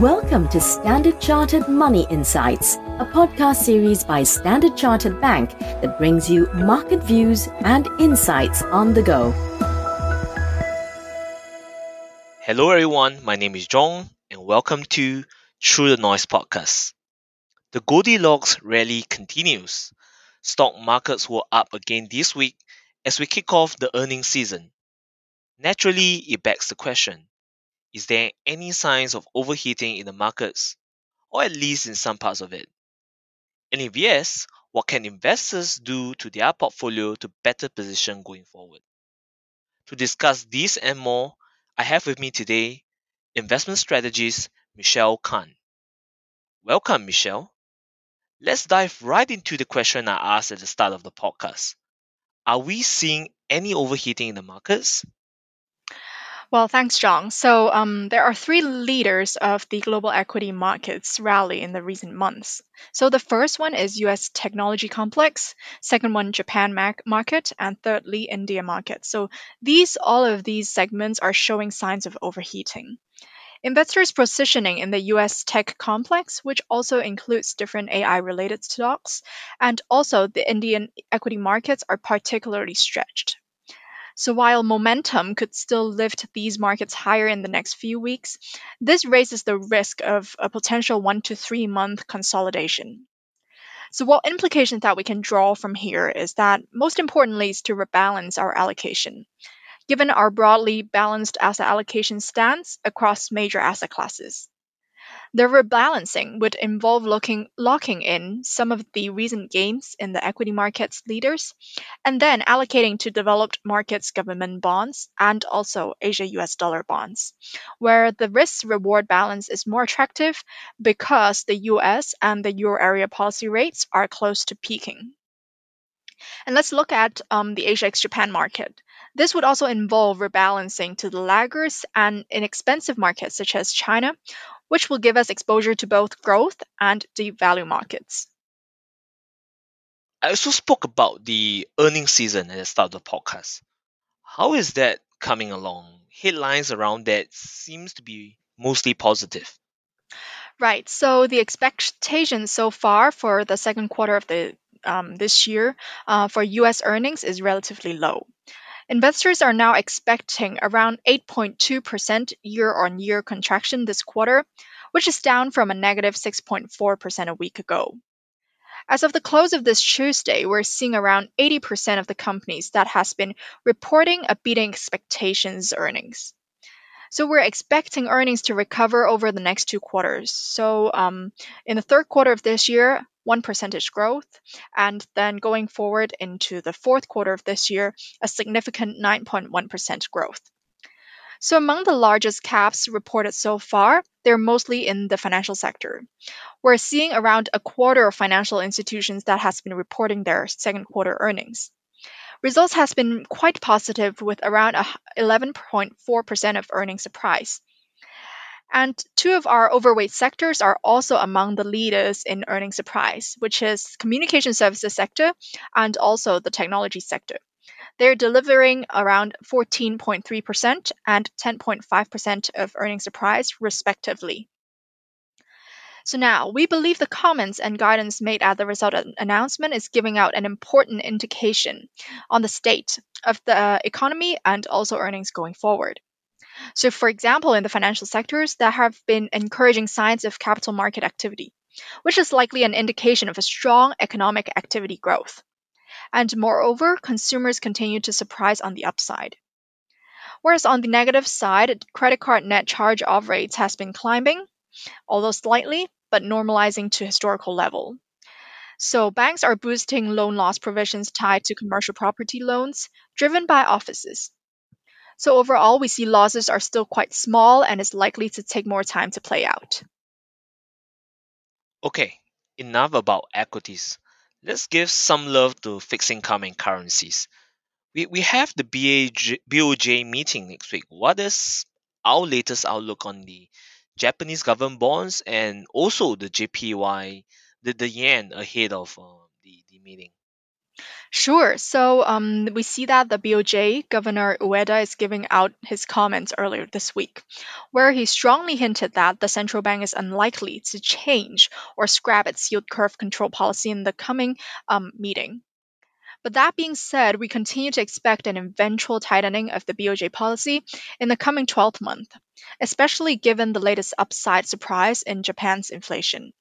Welcome to Standard Chartered Money Insights, a podcast series by Standard Chartered Bank that brings you market views and insights on the go. Hello, everyone. My name is Zhong, and welcome to Through the Noise podcast. The Goldilocks rally continues. Stock markets were up again this week as we kick off the earnings season. Naturally, it begs the question is there any signs of overheating in the markets, or at least in some parts of it? And if yes, what can investors do to their portfolio to better position going forward? To discuss this and more, I have with me today investment strategist Michelle Kam. Welcome, Michelle. Let's dive right into the question I asked at the start of the podcast. Are we seeing any overheating in the markets? Well, thanks, Zhong. So, um, there are three leaders of the global equity markets rally in the recent months. So, the first one is US technology complex, second one Japan market, and thirdly India market. So, these all of these segments are showing signs of overheating. Investors' positioning in the US tech complex, which also includes different AI related stocks, and also the Indian equity markets, are particularly stretched. So while momentum could still lift these markets higher in the next few weeks, this raises the risk of a potential one to three month consolidation. So what implications that we can draw from here is that most importantly is to rebalance our allocation. Given our broadly balanced asset allocation stance across major asset classes. The rebalancing would involve looking, locking in some of the recent gains in the equity markets leaders, and then allocating to developed markets government bonds and also Asia US dollar bonds, where the risk reward balance is more attractive because the US and the euro area policy rates are close to peaking. And let's look at um, the Asia ex Japan market. This would also involve rebalancing to the laggers and inexpensive markets such as China, which will give us exposure to both growth and deep value markets. I also spoke about the earnings season at the start of the podcast. How is that coming along? Headlines around that seems to be mostly positive. Right. So the expectation so far for the second quarter of the um, this year uh, for U.S. earnings is relatively low. Investors are now expecting around 8.2% year-on-year contraction this quarter, which is down from a negative 6.4% a week ago. As of the close of this Tuesday, we're seeing around 80% of the companies that has been reporting a beating expectations earnings. So we're expecting earnings to recover over the next two quarters. So um, in the third quarter of this year, one percentage growth, and then going forward into the fourth quarter of this year, a significant 9.1% growth. So among the largest caps reported so far, they're mostly in the financial sector. We're seeing around a quarter of financial institutions that has been reporting their second quarter earnings. Results has been quite positive with around 11.4% of earnings surprise. And two of our overweight sectors are also among the leaders in earnings surprise, which is communication services sector and also the technology sector. They're delivering around 14.3% and 10.5% of earnings surprise, respectively. So now, we believe the comments and guidance made at the result announcement is giving out an important indication on the state of the economy and also earnings going forward. So, for example, in the financial sectors, there have been encouraging signs of capital market activity, which is likely an indication of a strong economic activity growth. And moreover, consumers continue to surprise on the upside. Whereas on the negative side, credit card net charge off rates has been climbing, although slightly, but normalizing to historical level. So banks are boosting loan loss provisions tied to commercial property loans driven by offices. So overall, we see losses are still quite small and it's likely to take more time to play out. Okay, enough about equities. Let's give some love to fixed income and currencies. We, we have the BAJ, BOJ meeting next week. What is our latest outlook on the Japanese government bonds and also the JPY, the, the yen ahead of uh, the, the meeting. Sure. So um, we see that the BOJ, Governor Ueda, is giving out his comments earlier this week, where he strongly hinted that the central bank is unlikely to change or scrap its yield curve control policy in the coming um, meeting. But that being said, we continue to expect an eventual tightening of the BOJ policy in the coming 12 months, especially given the latest upside surprise in Japan's inflation.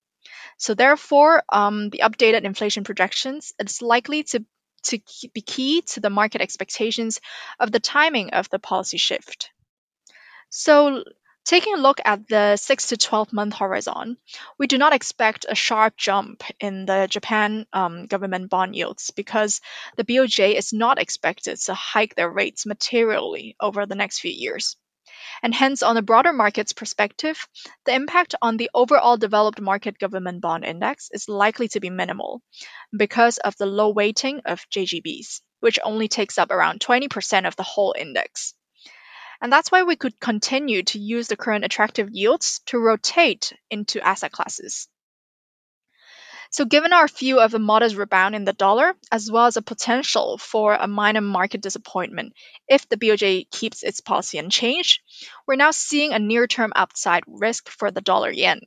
So therefore, um, the updated inflation projections is likely to to be key to the market expectations of the timing of the policy shift. So, taking a look at the 6 to 12 month horizon, we do not expect a sharp jump in the Japan um, government bond yields because the BOJ is not expected to hike their rates materially over the next few years and hence on a broader market's perspective, the impact on the overall developed market government bond index is likely to be minimal because of the low weighting of JGBs, which only takes up around 20% of the whole index. And that's why we could continue to use the current attractive yields to rotate into asset classes. So, given our view of a modest rebound in the dollar, as well as a potential for a minor market disappointment if the BOJ keeps its policy unchanged, we're now seeing a near term upside risk for the dollar yen.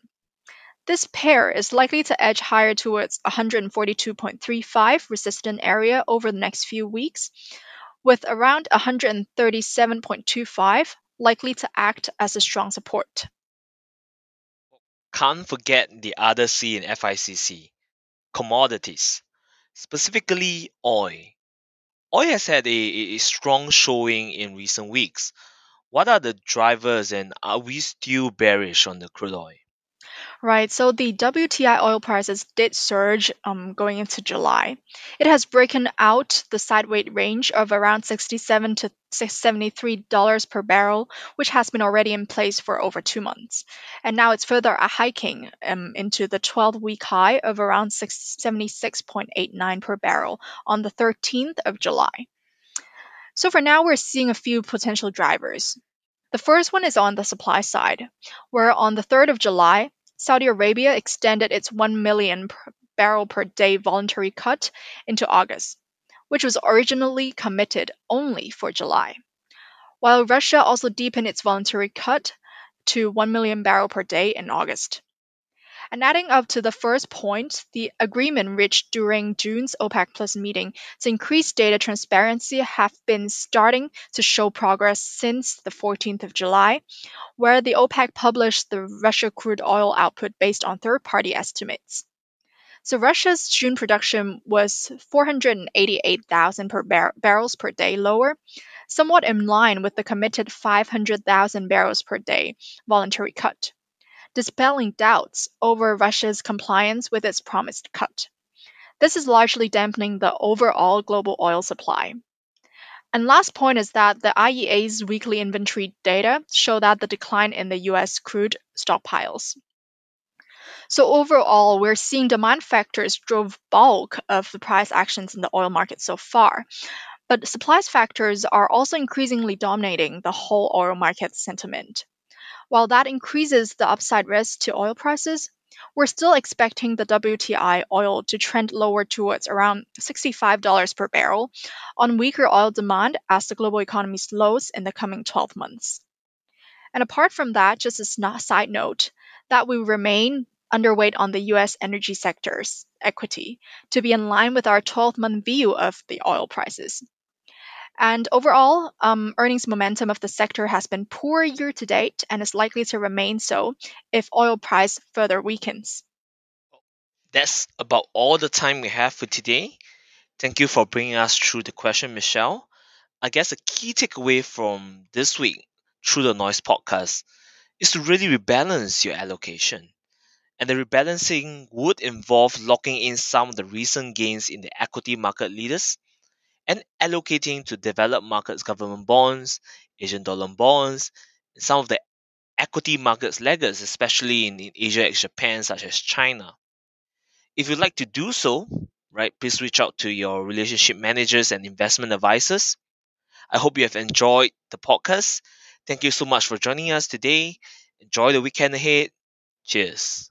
This pair is likely to edge higher towards 142.35 resistant area over the next few weeks, with around 137.25 likely to act as a strong support. Can't forget the other C in FICC, commodities, specifically oil. Oil has had a, a strong showing in recent weeks. What are the drivers, and are we still bearish on the crude oil? Right. So the WTI oil prices did surge um, going into July. It has broken out the sideways range of around 67 to 73 dollars per barrel, which has been already in place for over two months, and now it's further hiking um, into the 12-week high of around 76.89 per barrel on the 13th of July. So for now, we're seeing a few potential drivers. The first one is on the supply side, where on the 3rd of July, Saudi Arabia extended its 1 million barrel per day voluntary cut into August, which was originally committed only for July. While Russia also deepened its voluntary cut to 1 million barrel per day in August. And adding up to the first point, the agreement reached during June's OPEC Plus meeting to increase data transparency have been starting to show progress since the 14th of July, where the OPEC published the Russia crude oil output based on third-party estimates. So Russia's June production was 488,000 per bar- barrels per day lower, somewhat in line with the committed 500,000 barrels per day voluntary cut dispelling doubts over Russia's compliance with its promised cut. This is largely dampening the overall global oil supply. And last point is that the IEA's weekly inventory data show that the decline in the US crude stockpiles. So overall, we're seeing demand factors drove bulk of the price actions in the oil market so far. But supply factors are also increasingly dominating the whole oil market sentiment. While that increases the upside risk to oil prices, we're still expecting the WTI oil to trend lower towards around $65 per barrel on weaker oil demand as the global economy slows in the coming 12 months. And apart from that, just a side note, that we remain underweight on the US energy sector's equity to be in line with our 12 month view of the oil prices. And overall, um, earnings momentum of the sector has been poor year to date and is likely to remain so if oil price further weakens. That's about all the time we have for today. Thank you for bringing us through the question, Michelle. I guess a key takeaway from this week through the Noise podcast is to really rebalance your allocation. And the rebalancing would involve locking in some of the recent gains in the equity market leaders and allocating to developed markets government bonds, Asian dollar bonds, and some of the equity markets laggards, especially in, in Asia ex Japan, such as China. If you'd like to do so, right, please reach out to your relationship managers and investment advisors. I hope you have enjoyed the podcast. Thank you so much for joining us today. Enjoy the weekend ahead. Cheers.